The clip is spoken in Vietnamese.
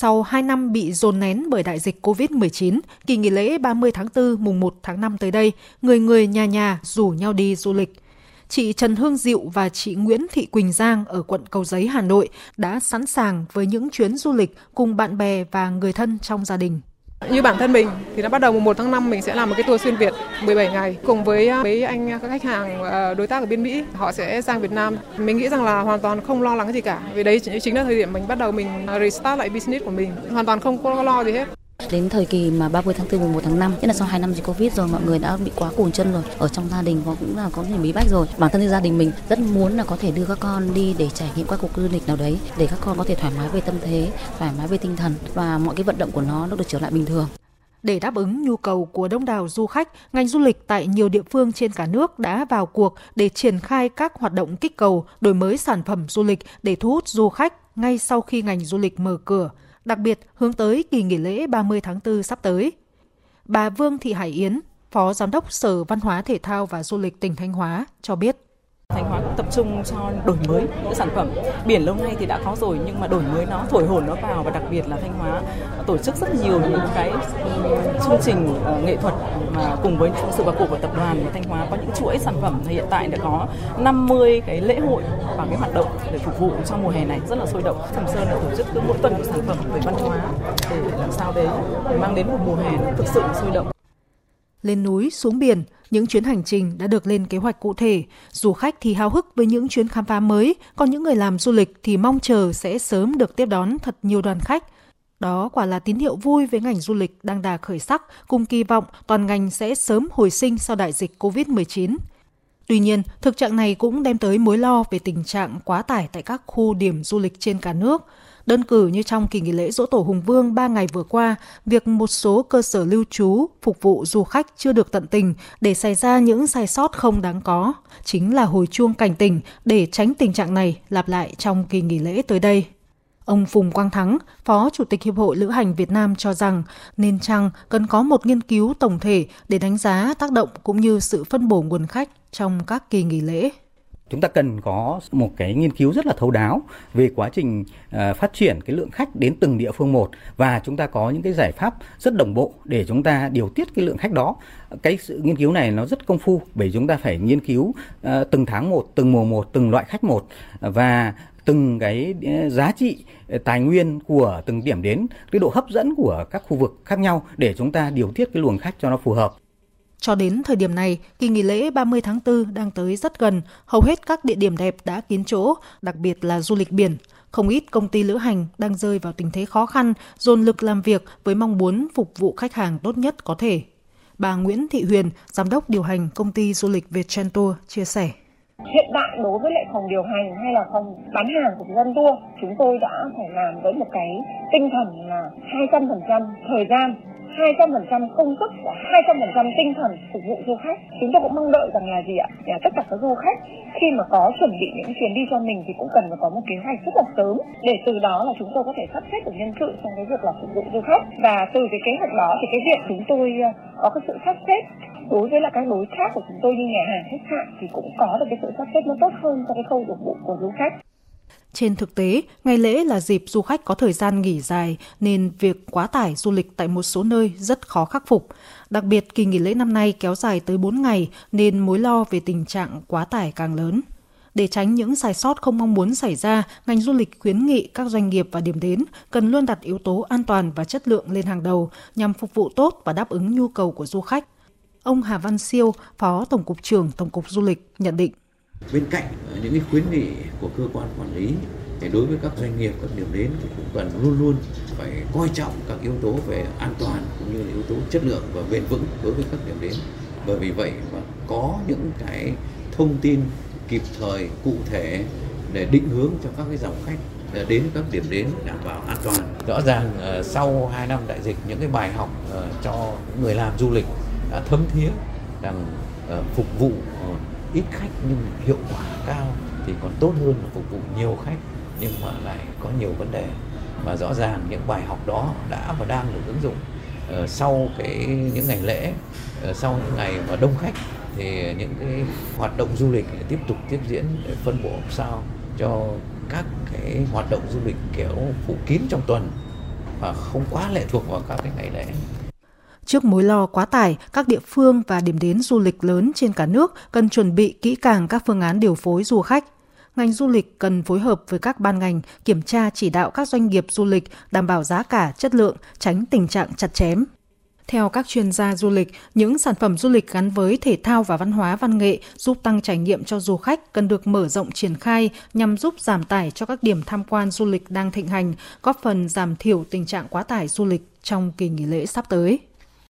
Sau 2 năm bị dồn nén bởi đại dịch COVID-19, kỳ nghỉ lễ 30 tháng 4 mùng 1 tháng 5 tới đây, người người nhà nhà rủ nhau đi du lịch. Chị Trần Hương Diệu và chị Nguyễn Thị Quỳnh Giang ở quận Cầu Giấy, Hà Nội đã sẵn sàng với những chuyến du lịch cùng bạn bè và người thân trong gia đình. Như bản thân mình thì nó bắt đầu mùng 1 tháng 5 mình sẽ làm một cái tour xuyên Việt 17 ngày cùng với à, mấy anh à, các khách hàng à, đối tác ở bên Mỹ họ sẽ sang Việt Nam. Mình nghĩ rằng là hoàn toàn không lo lắng gì cả vì đấy chính là thời điểm mình bắt đầu mình restart lại business của mình, hoàn toàn không có lo gì hết. Đến thời kỳ mà 30 tháng 4, 1 tháng 5, nhất là sau 2 năm dịch Covid rồi, mọi người đã bị quá cùn chân rồi. Ở trong gia đình có cũng là có những bí bách rồi. Bản thân gia đình mình rất muốn là có thể đưa các con đi để trải nghiệm các cuộc du lịch nào đấy, để các con có thể thoải mái về tâm thế, thoải mái về tinh thần và mọi cái vận động của nó nó được trở lại bình thường. Để đáp ứng nhu cầu của đông đảo du khách, ngành du lịch tại nhiều địa phương trên cả nước đã vào cuộc để triển khai các hoạt động kích cầu, đổi mới sản phẩm du lịch để thu hút du khách ngay sau khi ngành du lịch mở cửa, đặc biệt hướng tới kỳ nghỉ lễ 30 tháng 4 sắp tới. Bà Vương Thị Hải Yến, Phó Giám đốc Sở Văn hóa Thể thao và Du lịch tỉnh Thanh Hóa cho biết. Thanh Hóa cũng tập trung cho đổi mới những sản phẩm. Biển lâu nay thì đã có rồi nhưng mà đổi mới nó, thổi hồn nó vào và đặc biệt là Thanh Hóa tổ chức rất nhiều những cái chương trình ờ, nghệ thuật mà cùng với sự vào cuộc của tập đoàn Thanh Hóa có những chuỗi sản phẩm hiện tại đã có 50 cái lễ hội và cái hoạt động để phục vụ cho mùa hè này rất là sôi động. Sầm Sơn đã tổ chức cứ mỗi tuần một sản phẩm về văn hóa để làm sao đấy để mang đến một mùa hè thực sự sôi động. Lên núi, xuống biển, những chuyến hành trình đã được lên kế hoạch cụ thể. Du khách thì háo hức với những chuyến khám phá mới, còn những người làm du lịch thì mong chờ sẽ sớm được tiếp đón thật nhiều đoàn khách. Đó quả là tín hiệu vui với ngành du lịch đang đà khởi sắc, cùng kỳ vọng toàn ngành sẽ sớm hồi sinh sau đại dịch COVID-19. Tuy nhiên, thực trạng này cũng đem tới mối lo về tình trạng quá tải tại các khu điểm du lịch trên cả nước. Đơn cử như trong kỳ nghỉ lễ Dỗ Tổ Hùng Vương 3 ngày vừa qua, việc một số cơ sở lưu trú phục vụ du khách chưa được tận tình để xảy ra những sai sót không đáng có, chính là hồi chuông cảnh tỉnh để tránh tình trạng này lặp lại trong kỳ nghỉ lễ tới đây. Ông Phùng Quang Thắng, Phó Chủ tịch Hiệp hội Lữ hành Việt Nam cho rằng nên chăng cần có một nghiên cứu tổng thể để đánh giá tác động cũng như sự phân bổ nguồn khách trong các kỳ nghỉ lễ chúng ta cần có một cái nghiên cứu rất là thấu đáo về quá trình uh, phát triển cái lượng khách đến từng địa phương một. Và chúng ta có những cái giải pháp rất đồng bộ để chúng ta điều tiết cái lượng khách đó. Cái sự nghiên cứu này nó rất công phu bởi chúng ta phải nghiên cứu uh, từng tháng một từng mùa một từng loại khách một và từng cái ờ, giá trị tài nguyên của từng điểm đến cái độ hấp dẫn của các khu vực khác nhau để chúng ta điều tiết cái luồng khách cho nó phù hợp cho đến thời điểm này, kỳ nghỉ lễ 30 tháng 4 đang tới rất gần, hầu hết các địa điểm đẹp đã kín chỗ, đặc biệt là du lịch biển. Không ít công ty lữ hành đang rơi vào tình thế khó khăn, dồn lực làm việc với mong muốn phục vụ khách hàng tốt nhất có thể. Bà Nguyễn Thị Huyền, giám đốc điều hành công ty du lịch Vietchen Tour chia sẻ. Hiện tại đối với lại phòng điều hành hay là phòng bán hàng của dân tour, chúng tôi đã phải làm với một cái tinh thần là 200% thời gian 200% công sức và 200% tinh thần phục vụ du khách. Chúng tôi cũng mong đợi rằng là gì ạ? Là tất cả các du khách khi mà có chuẩn bị những chuyến đi cho mình thì cũng cần phải có một kế hoạch rất là sớm để từ đó là chúng tôi có thể sắp xếp được nhân sự trong cái việc là phục vụ du khách và từ cái kế hoạch đó thì cái việc chúng tôi ờ, có cái sự sắp xếp đối với là các đối tác của chúng tôi như nhà hàng, khách sạn thì cũng có được cái sự sắp xếp nó tốt hơn cho cái khâu phục vụ của du khách. Trên thực tế, ngày lễ là dịp du khách có thời gian nghỉ dài nên việc quá tải du lịch tại một số nơi rất khó khắc phục. Đặc biệt kỳ nghỉ lễ năm nay kéo dài tới 4 ngày nên mối lo về tình trạng quá tải càng lớn. Để tránh những sai sót không mong muốn xảy ra, ngành du lịch khuyến nghị các doanh nghiệp và điểm đến cần luôn đặt yếu tố an toàn và chất lượng lên hàng đầu nhằm phục vụ tốt và đáp ứng nhu cầu của du khách. Ông Hà Văn Siêu, Phó Tổng cục trưởng Tổng cục Du lịch nhận định. Bên cạnh ờ, những cái khuyến nghị của cơ quan quản lý thì đối với các doanh nghiệp, các điểm đến thì cũng cần luôn luôn phải coi trọng các yếu tố về an toàn cũng như là yếu tố chất lượng và bền vững đối với các điểm đến bởi vì vậy mà có những cái thông tin kịp thời, cụ thể để định hướng cho các cái dòng khách ờ, đến các điểm đến đảm bảo an toàn. Rõ ràng ờ, sau 2 năm đại dịch, những cái bài học cho người làm du lịch đã thấm thía rằng phục vụ ít khách nhưng hiệu quả cao thì còn tốt hơn là phục vụ nhiều khách, nhưng mà lại có nhiều vấn đề và rõ ràng những bài học đó đã và đang được ứng dụng ờ, sau cái, những ngày lễ ờ, sau những ngày mà đông khách thì những cái hoạt động du lịch tiếp tục tiếp diễn để phân bổ sao cho các cái hoạt động du lịch kiểu phủ kín trong tuần và không quá lệ thuộc vào các cái ngày lễ. Trước mối lo quá tải, các địa phương và điểm đến du lịch lớn trên cả nước cần chuẩn bị kỹ càng các phương án điều phối du khách. Ngành du lịch cần phối hợp với các ban ngành kiểm tra chỉ đạo các doanh nghiệp du lịch đảm bảo giá cả, chất lượng, tránh tình trạng chặt chém. Theo các chuyên gia du lịch, những sản phẩm du lịch gắn với thể thao và văn hóa văn nghệ giúp tăng trải nghiệm cho du khách cần được mở rộng triển khai nhằm giúp giảm tải cho các điểm tham quan du lịch đang thịnh hành, góp phần giảm thiểu tình trạng quá tải du lịch trong kỳ nghỉ lễ sắp tới.